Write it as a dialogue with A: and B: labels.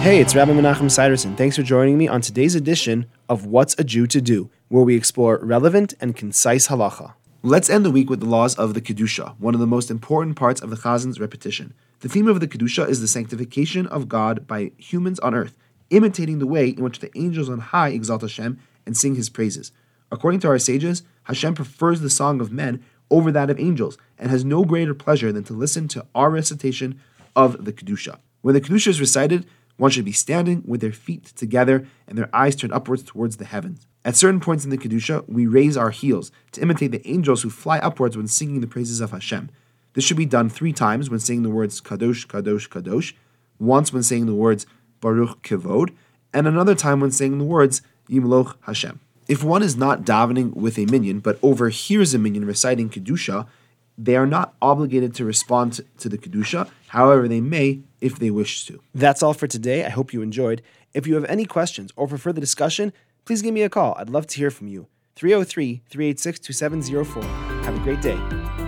A: Hey, it's Rabbi Menachem Siderson. Thanks for joining me on today's edition of What's a Jew to Do, where we explore relevant and concise halacha. Let's end the week with the laws of the Kedusha, one of the most important parts of the Chazzan's repetition. The theme of the Kedusha is the sanctification of God by humans on earth, imitating the way in which the angels on high exalt Hashem and sing his praises. According to our sages, Hashem prefers the song of men over that of angels and has no greater pleasure than to listen to our recitation of the Kedusha. When the Kedusha is recited, one should be standing with their feet together and their eyes turned upwards towards the heavens. At certain points in the Kedusha, we raise our heels to imitate the angels who fly upwards when singing the praises of Hashem. This should be done three times when saying the words Kadosh, Kadosh, Kadosh, once when saying the words Baruch Kevod, and another time when saying the words Yimloch Hashem. If one is not davening with a minyan but overhears a minyan reciting Kedusha, they are not obligated to respond to the Kedusha. However, they may if they wish to. That's all for today. I hope you enjoyed. If you have any questions or for further discussion, please give me a call. I'd love to hear from you. 303 386 2704. Have a great day.